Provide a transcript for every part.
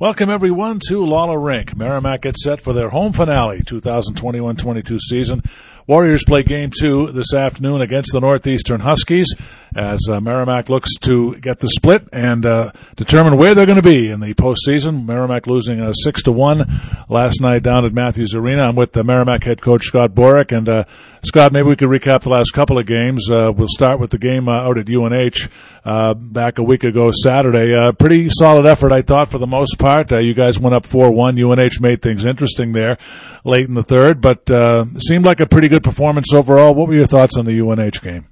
Welcome everyone to Lawler Rink. Merrimack gets set for their home finale 2021-22 season. Warriors play game two this afternoon against the Northeastern Huskies as uh, Merrimack looks to get the split and uh, determine where they're going to be in the postseason. Merrimack losing uh, six to one last night down at Matthews Arena. I'm with the Merrimack head coach Scott Borek and uh, Scott. Maybe we could recap the last couple of games. Uh, we'll start with the game uh, out at UNH back a week ago Saturday. pretty solid effort, I thought, for the most part. you guys went up four one. UNH made things interesting there late in the third, but seemed like a pretty good performance overall. What were your thoughts on the UNH game?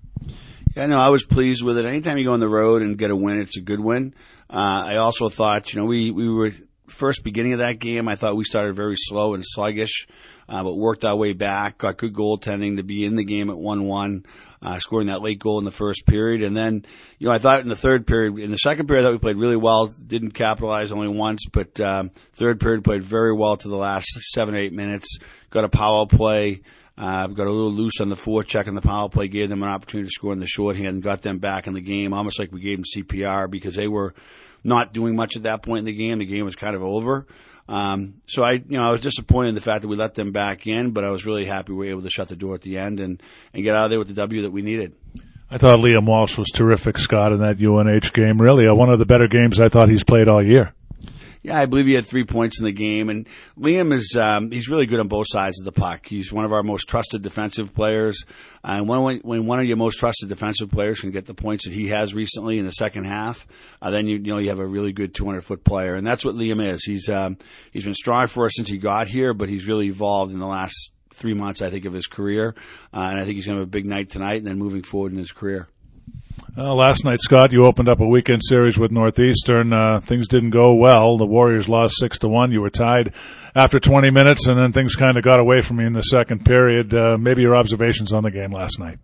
Yeah, no, I was pleased with it. Anytime you go on the road and get a win, it's a good win. Uh, I also thought, you know, we, we were first beginning of that game. I thought we started very slow and sluggish, uh, but worked our way back. Got good goaltending to be in the game at one-one, uh, scoring that late goal in the first period, and then, you know, I thought in the third period, in the second period, I thought we played really well. Didn't capitalize only once, but um, third period played very well to the last seven or eight minutes. Got a power play. Uh, got a little loose on the forecheck and the power play, gave them an opportunity to score in the shorthand and got them back in the game, almost like we gave them CPR because they were not doing much at that point in the game. The game was kind of over. Um, so I, you know, I was disappointed in the fact that we let them back in, but I was really happy we were able to shut the door at the end and, and get out of there with the W that we needed. I thought Liam Walsh was terrific, Scott, in that UNH game. Really, uh, one of the better games I thought he's played all year. Yeah, I believe he had three points in the game, and Liam is um, he's really good on both sides of the puck. He's one of our most trusted defensive players, and when when one of your most trusted defensive players can get the points that he has recently in the second half, uh, then you you know you have a really good 200 foot player, and that's what Liam is. He's um, he's been strong for us since he got here, but he's really evolved in the last three months, I think, of his career, uh, and I think he's going to have a big night tonight, and then moving forward in his career. Uh, last night, Scott, you opened up a weekend series with Northeastern. Uh, things didn't go well. The Warriors lost six to one. You were tied after 20 minutes, and then things kind of got away from you in the second period. Uh, maybe your observations on the game last night.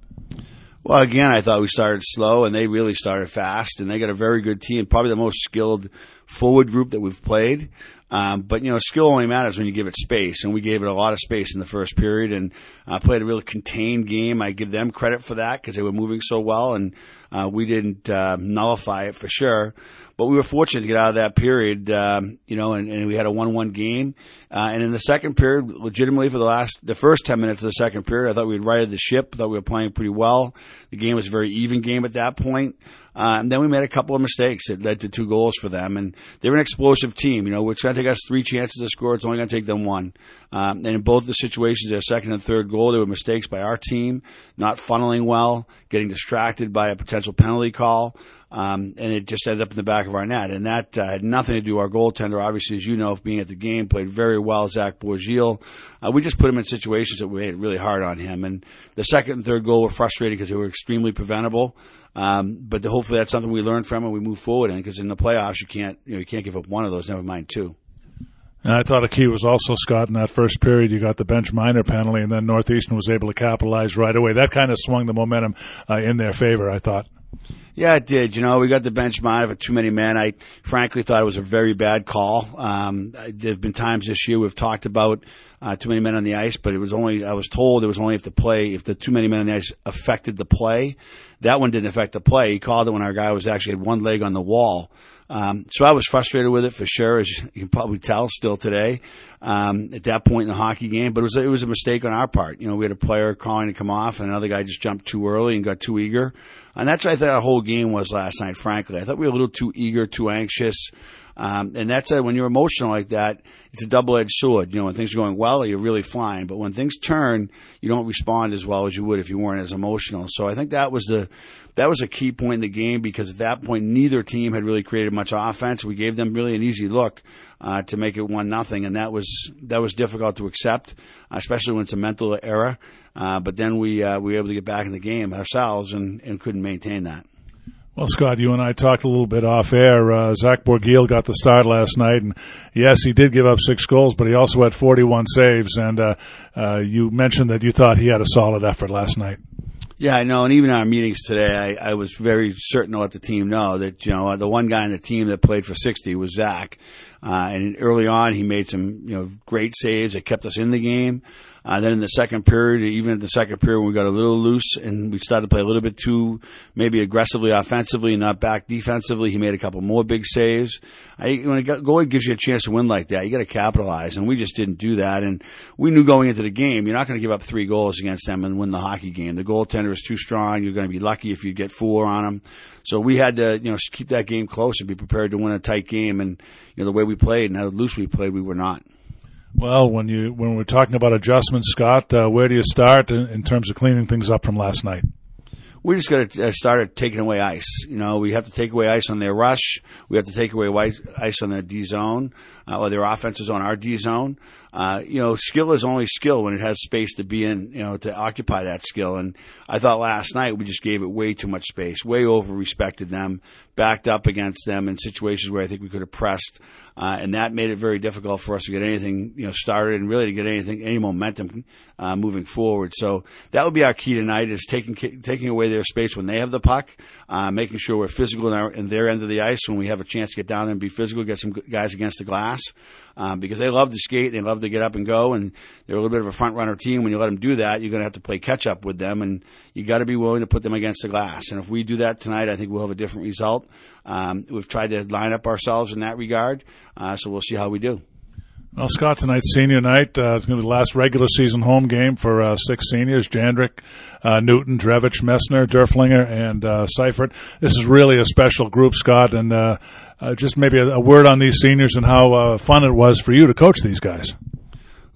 Well, again, I thought we started slow, and they really started fast, and they got a very good team, probably the most skilled forward group that we've played. Um, but you know, skill only matters when you give it space, and we gave it a lot of space in the first period, and uh, played a really contained game. I give them credit for that because they were moving so well, and uh, we didn't uh, nullify it for sure. But we were fortunate to get out of that period, um, you know, and, and we had a one-one game. Uh, and in the second period, legitimately for the last, the first ten minutes of the second period, I thought we had righted the ship. I thought we were playing pretty well. The game was a very even game at that point. Uh, and then we made a couple of mistakes that led to two goals for them. And they're an explosive team. You know, it's going to take us three chances to score. It's only going to take them one. Um, and in both the situations, their second and third goal, there were mistakes by our team, not funneling well, getting distracted by a potential penalty call. Um, and it just ended up in the back of our net. And that uh, had nothing to do with our goaltender. Obviously, as you know, being at the game, played very well, Zach Borgil. Uh, we just put him in situations that made it really hard on him. And the second and third goal were frustrating because they were extremely preventable. Um, but hopefully that's something we learn from and we move forward in because in the playoffs you can't you know you can't give up one of those. Never mind two. I thought a key was also Scott in that first period. You got the bench minor penalty, and then Northeastern was able to capitalize right away. That kind of swung the momentum uh, in their favor. I thought. Yeah, it did. You know, we got the bench minor for too many men. I frankly thought it was a very bad call. Um, there have been times this year we've talked about uh, too many men on the ice, but it was only I was told it was only if the play if the too many men on the ice affected the play. That one didn't affect the play. He called it when our guy was actually had one leg on the wall. Um, so I was frustrated with it for sure, as you can probably tell still today. Um, at that point in the hockey game, but it was it was a mistake on our part. You know, we had a player calling to come off, and another guy just jumped too early and got too eager, and that's what I thought our whole game was last night. Frankly, I thought we were a little too eager, too anxious. Um, and that's a, when you're emotional like that, it's a double-edged sword. You know, when things are going well, you're really flying, but when things turn, you don't respond as well as you would if you weren't as emotional. So I think that was the that was a key point in the game because at that point neither team had really created much offense. We gave them really an easy look uh, to make it one nothing, and that was that was difficult to accept, especially when it's a mental error. Uh, but then we uh, we were able to get back in the game ourselves and, and couldn't maintain that. Well, Scott, you and I talked a little bit off air. Uh, Zach Borgil got the start last night, and yes, he did give up six goals, but he also had 41 saves. And uh, uh, you mentioned that you thought he had a solid effort last night. Yeah, I know. And even in our meetings today, I, I was very certain to let the team know that, you know, the one guy on the team that played for 60 was Zach. Uh, and early on, he made some, you know, great saves that kept us in the game. Uh, then in the second period, even in the second period, when we got a little loose and we started to play a little bit too maybe aggressively offensively and not back defensively, he made a couple more big saves. I, when a goalie gives you a chance to win like that, you got to capitalize, and we just didn't do that. And we knew going into the game, you're not going to give up three goals against them and win the hockey game. The goaltender is too strong. You're going to be lucky if you get four on them. So we had to, you know, keep that game close and be prepared to win a tight game. And you know, the way we played and how loose we played, we were not. Well, when you when we're talking about adjustments, Scott, uh, where do you start in, in, terms of cleaning things up from last night? We just got to uh, start taking away ice. You know, we have to take away ice on their rush. We have to take away ice on their D zone uh, or their offenses on our D zone. Uh, you know, skill is only skill when it has space to be in, you know, to occupy that skill. And I thought last night we just gave it way too much space, way over respected them, backed up against them in situations where I think we could have pressed. Uh, and that made it very difficult for us to get anything, you know, started and really to get anything, any momentum, uh, moving forward. So that would be our key tonight is taking, taking away their space when they have the puck, uh, making sure we're physical in, our, in their end of the ice when we have a chance to get down there and be physical, get some guys against the glass um, because they love to skate, they love to get up and go, and they're a little bit of a front runner team. When you let them do that, you're going to have to play catch up with them, and you got to be willing to put them against the glass. And if we do that tonight, I think we'll have a different result. Um, we've tried to line up ourselves in that regard, uh, so we'll see how we do. Well, Scott, tonight's senior night. Uh, it's going to be the last regular season home game for uh, six seniors: Jandric, uh, Newton, Drevitch, Messner, Durflinger, and uh, Seyfert. This is really a special group, Scott, and uh, uh, just maybe a, a, word on these seniors and how uh, fun it was for you to coach these guys.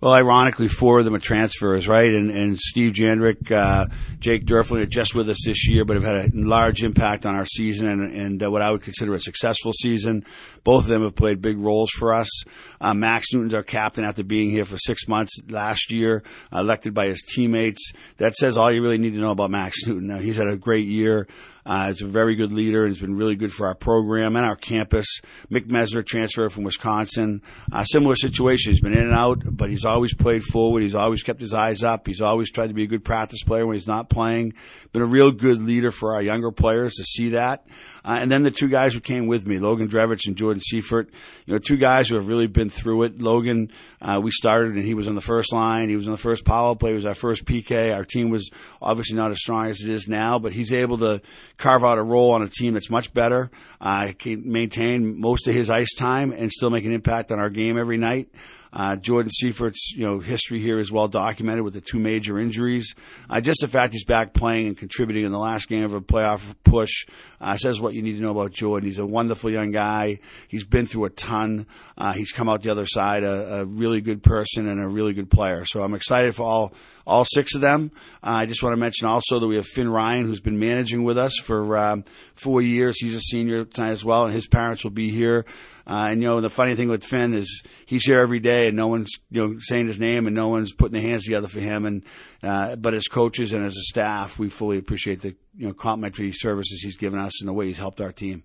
Well, ironically, four of them are transfers, right? And, and Steve Jandric, uh, Jake Derfling are just with us this year, but have had a large impact on our season and, and uh, what I would consider a successful season. Both of them have played big roles for us. Uh, Max Newton's our captain after being here for six months last year, elected by his teammates. That says all you really need to know about Max Newton. Now, he's had a great year. Uh, he's a very good leader and has been really good for our program and our campus. Mick Messner transferred from Wisconsin. Uh, similar situation. He's been in and out, but he's always played forward. He's always kept his eyes up. He's always tried to be a good practice player when he's not playing. Been a real good leader for our younger players to see that. Uh, and then the two guys who came with me, Logan Drevitch and Seyfert, you know, two guys who have really been through it. Logan, uh, we started and he was on the first line. He was on the first power play. He was our first PK. Our team was obviously not as strong as it is now, but he's able to carve out a role on a team that's much better. Uh, can maintain most of his ice time and still make an impact on our game every night. Uh, Jordan Seyfert's you know history here is well documented with the two major injuries. Uh, just the fact he's back playing and contributing in the last game of a playoff push uh, says what you need to know about Jordan. He's a wonderful young guy. He's been through a ton. Uh, he's come out the other side a, a, really good person and a really good player. So I'm excited for all all six of them. Uh, I just want to mention also that we have Finn Ryan, who's been managing with us for um, four years. He's a senior tonight as well, and his parents will be here. Uh, and you know, the funny thing with Finn is he's here every day, and no one's you know saying his name, and no one's putting their hands together for him. And uh, but as coaches and as a staff, we fully appreciate the you know complimentary services he's given us and the way he's helped our team.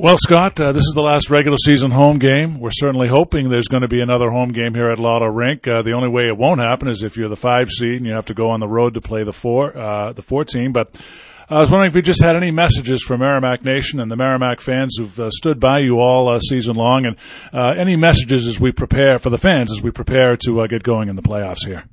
Well, Scott, uh, this is the last regular season home game. We're certainly hoping there's going to be another home game here at Lawler Rink. Uh, the only way it won't happen is if you're the five seed and you have to go on the road to play the four, uh, the four team. But I was wondering if you just had any messages for Merrimack Nation and the Merrimack fans who've uh, stood by you all uh, season long, and uh, any messages as we prepare for the fans as we prepare to uh, get going in the playoffs here.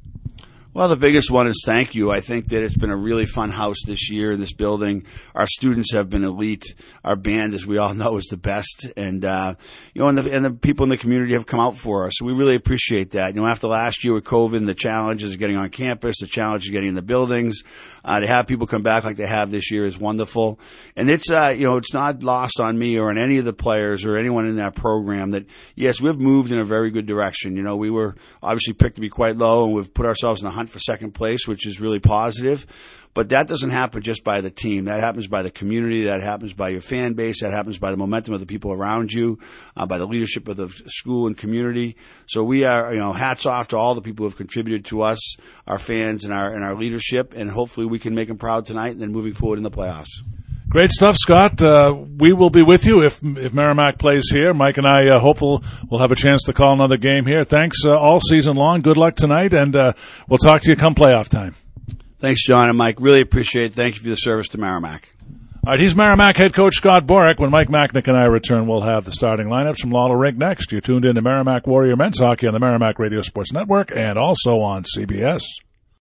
Well, the biggest one is thank you. I think that it's been a really fun house this year in this building. Our students have been elite. Our band, as we all know, is the best, and uh, you know, and the and the people in the community have come out for us. So we really appreciate that. You know, after last year with COVID, the challenges of getting on campus, the challenge of getting in the buildings, uh, to have people come back like they have this year is wonderful. And it's uh, you know, it's not lost on me or on any of the players or anyone in that program that yes, we've moved in a very good direction. You know, we were obviously picked to be quite low, and we've put ourselves in the for second place, which is really positive. But that doesn't happen just by the team. That happens by the community. That happens by your fan base. That happens by the momentum of the people around you, uh, by the leadership of the school and community. So we are, you know, hats off to all the people who have contributed to us, our fans and our, and our leadership. And hopefully we can make them proud tonight and then moving forward in the playoffs. Great stuff, Scott. Uh, we will be with you if if Merrimack plays here. Mike and I uh, hope we'll, we'll have a chance to call another game here. Thanks uh, all season long. Good luck tonight, and uh, we'll talk to you come playoff time. Thanks, John and Mike. Really appreciate it. Thank you for the service to Merrimack. All right, he's Merrimack head coach Scott Borek. When Mike Machnik and I return, we'll have the starting lineups from Lawler Rink next. You're tuned in to Merrimack Warrior Men's Hockey on the Merrimack Radio Sports Network and also on CBS.